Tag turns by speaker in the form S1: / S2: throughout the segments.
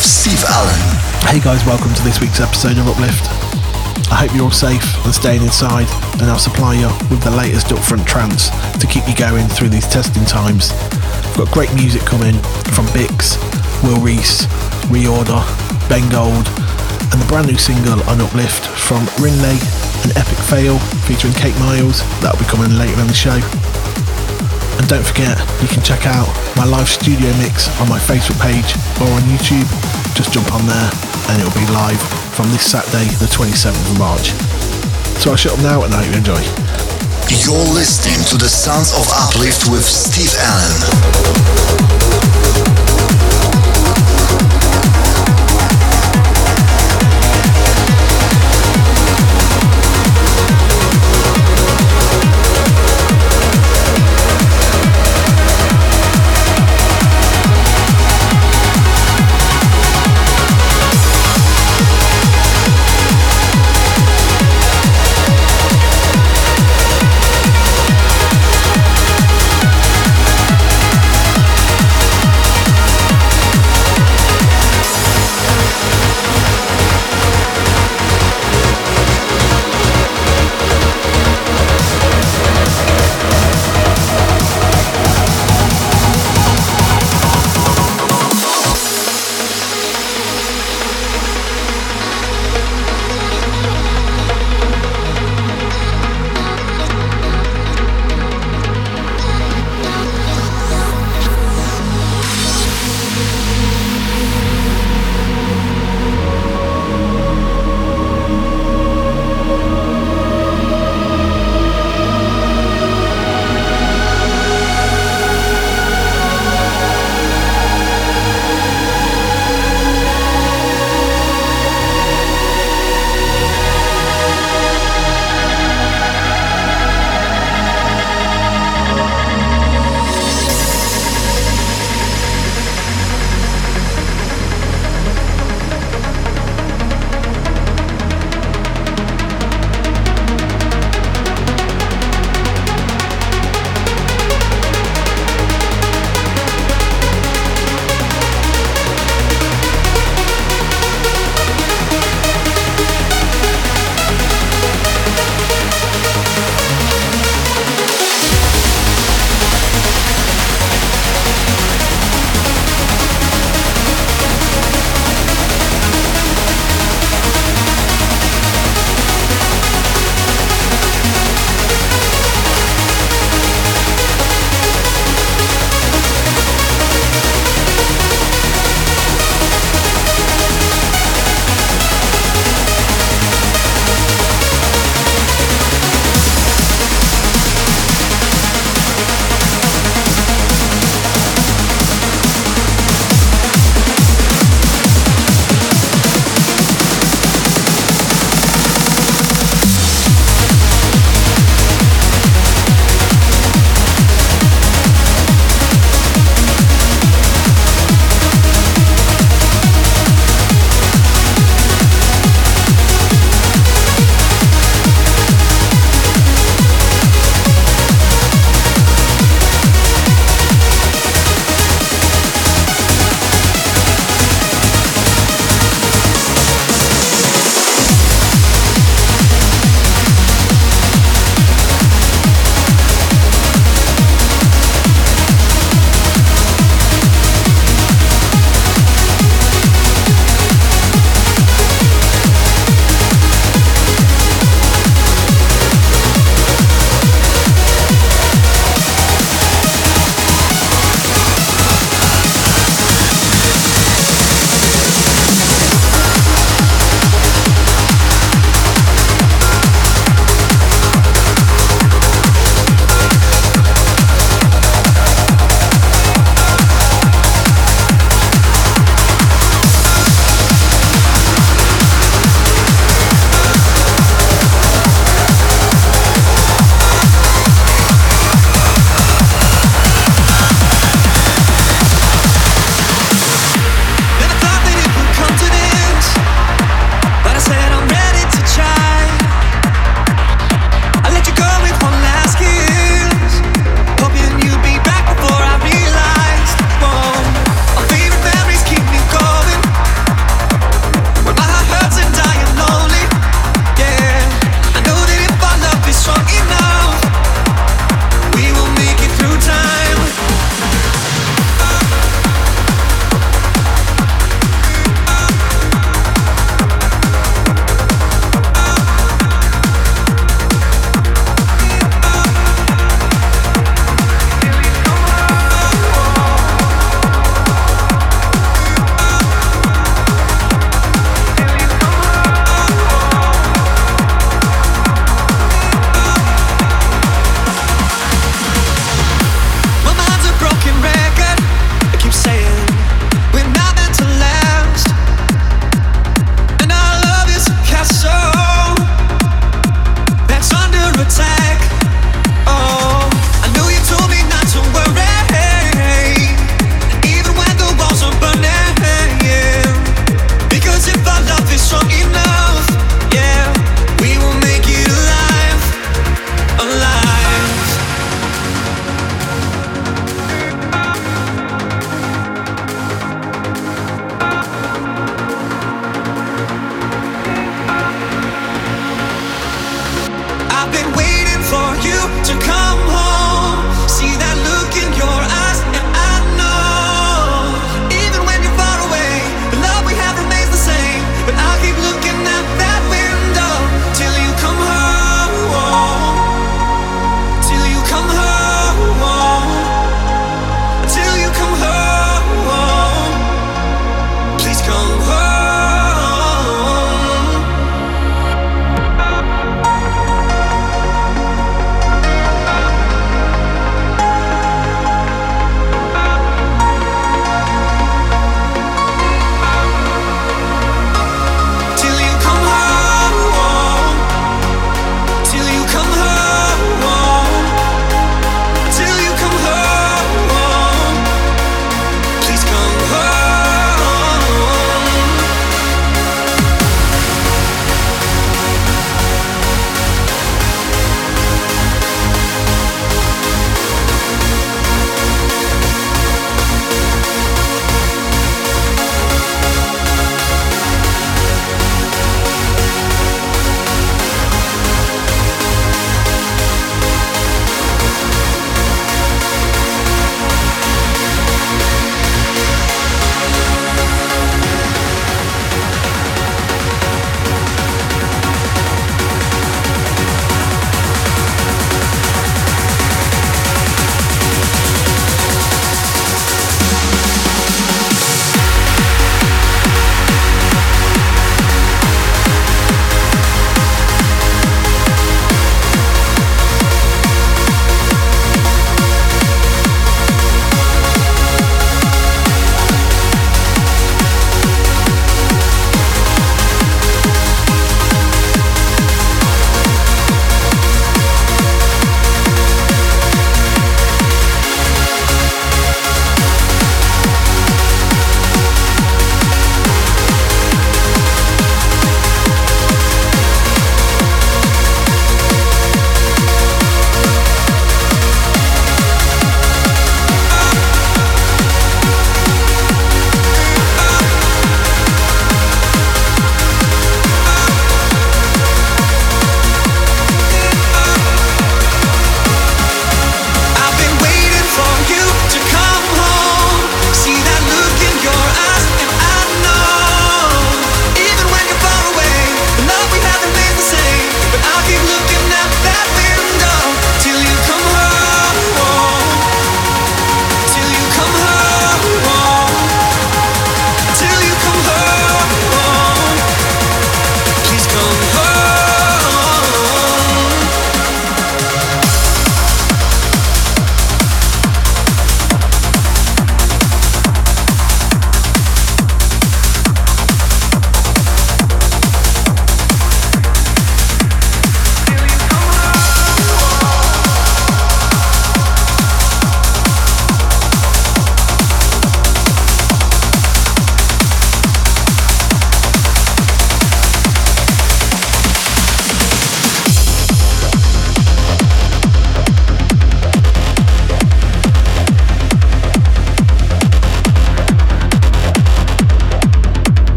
S1: With Steve Allen.
S2: Hey guys, welcome to this week's episode of Uplift. I hope you're all safe and staying inside, and I'll supply you with the latest upfront trance to keep you going through these testing times. We've got great music coming from BiXX, Will Rees, ReOrder, Ben Gold, and the brand new single on Uplift from Rinaly and EpicFail featuring Kate Miles. That'll be coming later in the show. And don't forget, you can check out my live studio mix on my Facebook page or on YouTube. Just jump on there and it'll be live from this Saturday, the 27th of March. So I'll shut up now and I hope you enjoy.
S1: You're listening to the Sounds of Uplift with Steve Allen.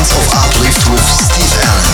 S1: dance or uplift with Steve Allen.